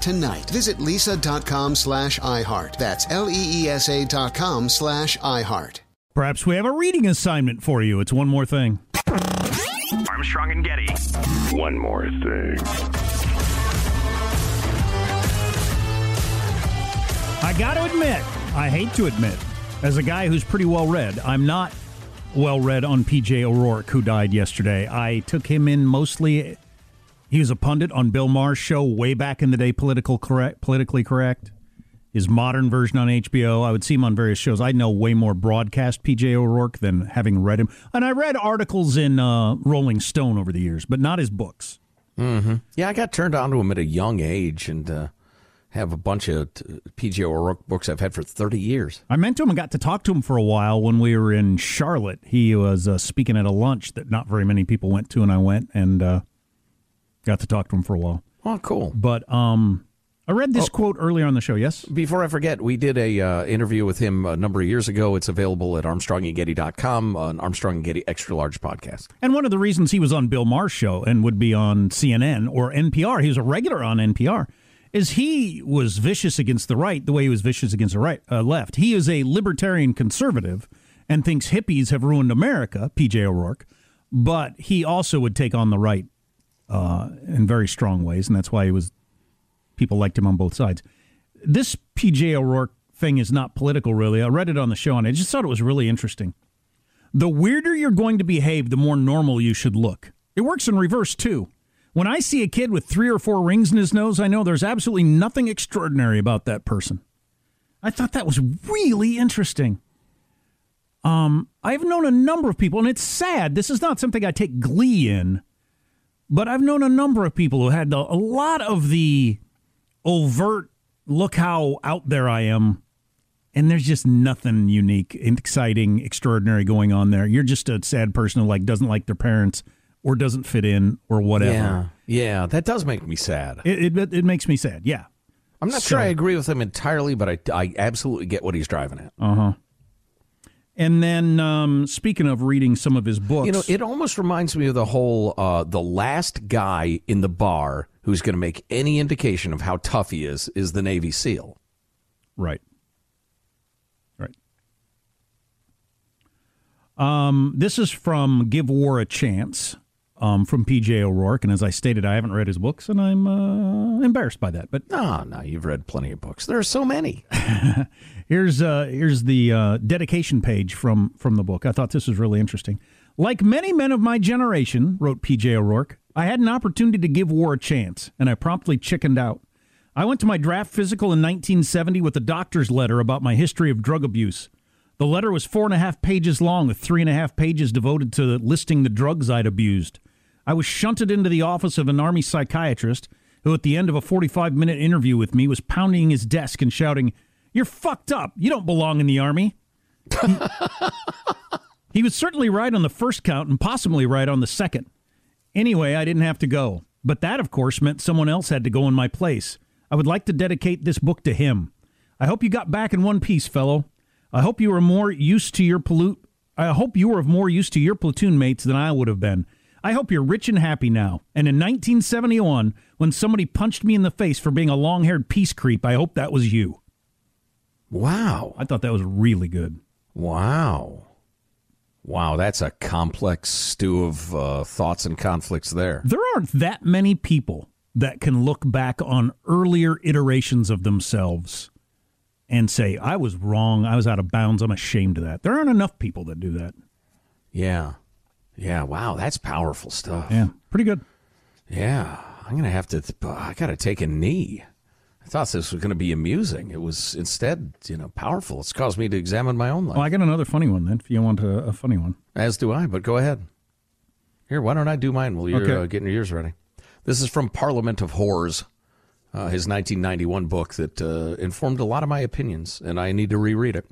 tonight. Visit leesa.com slash iHeart. That's L-E-E-S-A dot com slash iHeart. Perhaps we have a reading assignment for you. It's one more thing. Armstrong and Getty. One more thing. I got to admit, I hate to admit, as a guy who's pretty well read, I'm not well read on PJ O'Rourke, who died yesterday. I took him in mostly. He was a pundit on Bill Maher's show way back in the day, political correct, politically correct. His modern version on HBO. I would see him on various shows. I know way more broadcast PJ O'Rourke than having read him. And I read articles in uh, Rolling Stone over the years, but not his books. Mm-hmm. Yeah, I got turned on to him at a young age and uh, have a bunch of t- PJ O'Rourke books I've had for 30 years. I met to him and got to talk to him for a while when we were in Charlotte. He was uh, speaking at a lunch that not very many people went to, and I went and uh, got to talk to him for a while. Oh, cool. But um, I read this Oh. quote earlier on the show. Yes. Before I forget, we did a uh, interview with him a number of years ago. It's available at armstrongandgetty.com, an Armstrong and Getty extra large podcast. And one of the reasons he was on Bill Maher's show and would be on CNN or NPR, he was a regular on NPR, is he was vicious against the right the way he was vicious against the right uh, left. He is a libertarian conservative and thinks hippies have ruined America, PJ O'Rourke, but he also would take on the right uh, in very strong ways, and that's why he was people liked him on both sides. This PJ O'Rourke thing is not political, really. I read it on the show, and I just thought it was really interesting. The weirder you're going to behave, the more normal you should look. It works in reverse, too. When I see a kid with three or four rings in his nose, I know there's absolutely nothing extraordinary about that person. I thought that was really interesting. Um, I've known a number of people, and it's sad. This is not something I take glee in, but I've known a number of people who had a, a lot of the overt look how out there I am. And there's just nothing unique, exciting, extraordinary going on there. You're just a sad person who like doesn't like their parents or doesn't fit in or whatever. Yeah, yeah, that does make me sad. It, it it makes me sad. Yeah. I'm not So- sure I agree with him entirely, but I, I absolutely get what he's driving at. Uh huh. And then um, speaking of reading some of his books, You know, it almost reminds me of the whole uh, the last guy in the bar who's going to make any indication of how tough he is is the Navy SEAL. Right. Right. Um, this is from Give War a Chance um, from PJ O'Rourke. And as I stated, I haven't read his books, and I'm uh, embarrassed by that. But No, no, you've read plenty of books. There are so many. here's uh, here's the uh, dedication page from from the book. I thought this was really interesting. Like many men of my generation, wrote P.J. O'Rourke, I had an opportunity to give war a chance, and I promptly chickened out. I went to my draft physical in 1970 with a doctor's letter about my history of drug abuse. The letter was four and a half pages long, with three and a half pages devoted to listing the drugs I'd abused. I was shunted into the office of an Army psychiatrist who, at the end of a 45 minute interview with me, was pounding his desk and shouting, You're fucked up. You don't belong in the Army. he, was certainly right on the first count and possibly right on the second. Anyway, I didn't have to go. But that, of course, meant someone else had to go in my place. I would like to dedicate this book to him. I hope you got back in one piece, fellow. I hope you were more used to your pollute. I hope you were of more use to your platoon mates than I would have been. I hope you're rich and happy now. And in 1971, when somebody punched me in the face for being a long haired peace creep, I hope that was you. Wow. I thought that was really good. Wow. Wow, that's a complex stew of uh, thoughts and conflicts there. There aren't that many people that can look back on earlier iterations of themselves and say, I was wrong. I was out of bounds. I'm ashamed of that. There aren't enough people that do that. Yeah. Yeah. Wow. That's powerful stuff. Yeah. Pretty good. Yeah. I'm going to have to, I got to take a knee. I thought this was going to be amusing. It was instead, you know, powerful. It's caused me to examine my own life. Well, I got another funny one then, if you want a, a funny one. As do I, but go ahead. Here, why don't I do mine while you're Okay. uh, getting your ears ready? This is from Parliament of Whores, uh, his 1991 book that uh, informed a lot of my opinions, and I need to reread it.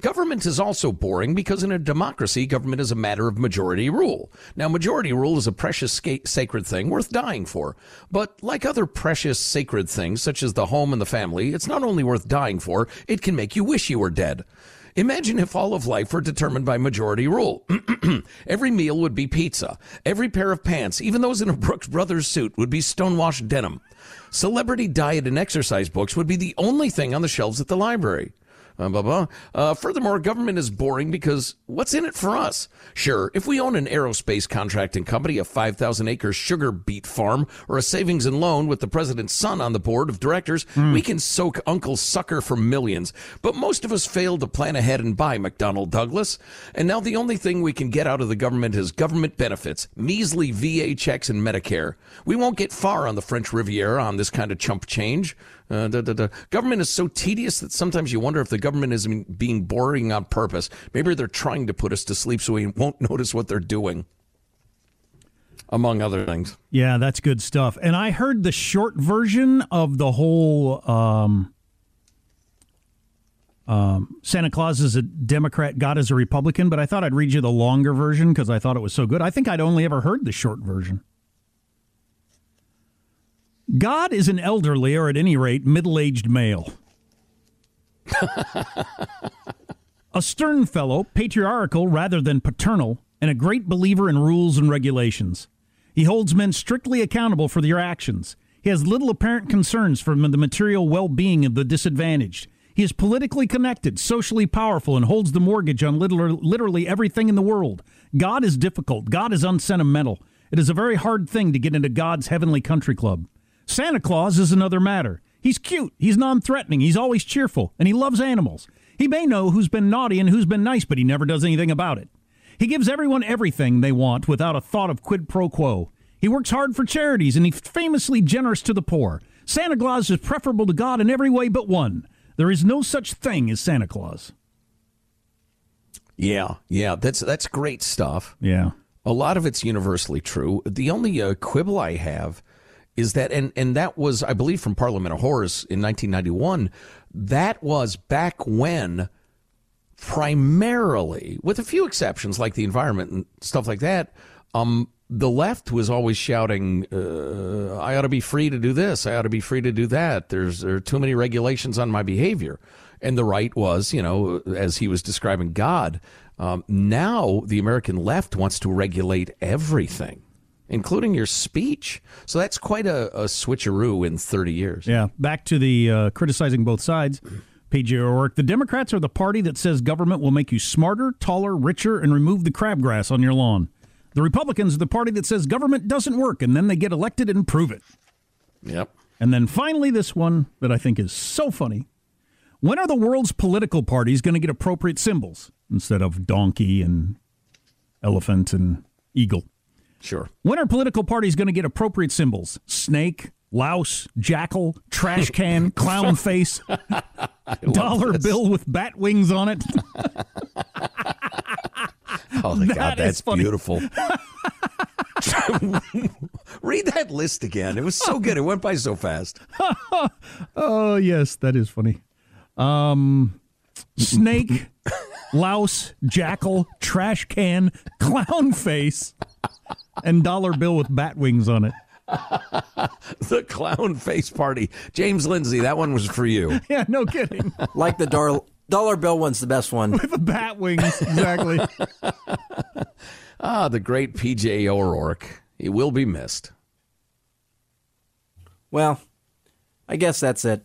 Government is also boring because in a democracy, government is a matter of majority rule. Now, majority rule is a precious, sca- sacred thing worth dying for. But like other precious, sacred things, such as the home and the family, it's not only worth dying for, it can make you wish you were dead. Imagine if all of life were determined by majority rule. Every meal would be pizza. Every pair of pants, even those in a Brooks Brothers suit, would be stonewashed denim. Celebrity diet and exercise books would be the only thing on the shelves at the library. Blah, blah. Uh, furthermore, government is boring because what's in it for us? Sure, if we own an aerospace contracting company, a 5,000 acre sugar beet farm, or a savings and loan with the president's son on the board of directors, we can soak Uncle Sucker for millions. But most of us fail to plan ahead and buy McDonnell Douglas. And now the only thing we can get out of the government is government benefits, measly VA checks and Medicare. We won't get far on the French Riviera on this kind of chump change. Uh, the, the, the government is so tedious that sometimes you wonder if the government is being boring on purpose. Maybe they're trying to put us to sleep so we won't notice what they're doing, among other things. Yeah, that's good stuff. And I heard the short version of the whole um, um, Santa Claus is a Democrat, God is a Republican, but I thought I'd read you the longer version because I thought it was so good. I think I'd only ever heard the short version. God is an elderly, or at any rate, middle aged male. a stern fellow, patriarchal rather than paternal, and a great believer in rules and regulations. He holds men strictly accountable for their actions. He has little apparent concerns for the material well being of the disadvantaged. He is politically connected, socially powerful, and holds the mortgage on literally, literally everything in the world. God is difficult. God is unsentimental. It is a very hard thing to get into God's heavenly country club. Santa Claus is another matter. He's cute, he's non threatening, he's always cheerful, and he loves animals. He may know who's been naughty and who's been nice, but he never does anything about it. He gives everyone everything they want without a thought of quid pro quo. He works hard for charities and he's famously generous to the poor. Santa Claus is preferable to God in every way but one. There is no such thing as Santa Claus. Yeah, yeah, that's that's great stuff. Yeah. A lot of it's universally true. The only uh, quibble I have is that, and, and that was, I believe, from Parliament of Whores in 1991. That was back when, primarily, with a few exceptions like the environment and stuff like that, um, the left was always shouting, uh, "I ought to be free to do this. I ought to be free to do that." There's there are too many regulations on my behavior, and the right was, you know, as he was describing God. Um, now the American left wants to regulate everything including your speech. So that's quite a, a switcheroo in 30 years. Yeah. Back to the uh, criticizing both sides. PJ O'Rourke. The Democrats are the party that says government will make you smarter, taller, richer, and remove the crabgrass on your lawn. The Republicans are the party that says government doesn't work, and then they get elected and prove it. Yep. And then finally, this one that I think is so funny. When are the world's political parties going to get appropriate symbols instead of donkey and elephant and eagle? Sure. When are political parties going to get appropriate symbols? Snake, louse, jackal, trash can, clown face, dollar this. bill with bat wings on it. Oh my That God, that's beautiful. Read that list again. It was so good. It went by so fast. Oh yes, that is funny. Um, snake, louse, jackal, trash can, clown face, and dollar bill with bat wings on it. The clown face party. James Lindsay, that one was for you. Yeah, no kidding. Like the dollar dollar bill one's the best one. With the bat wings, exactly. Ah, the great PJ O'Rourke. He will be missed. Well, I guess that's it.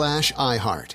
iHeart.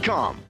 Indeed.com.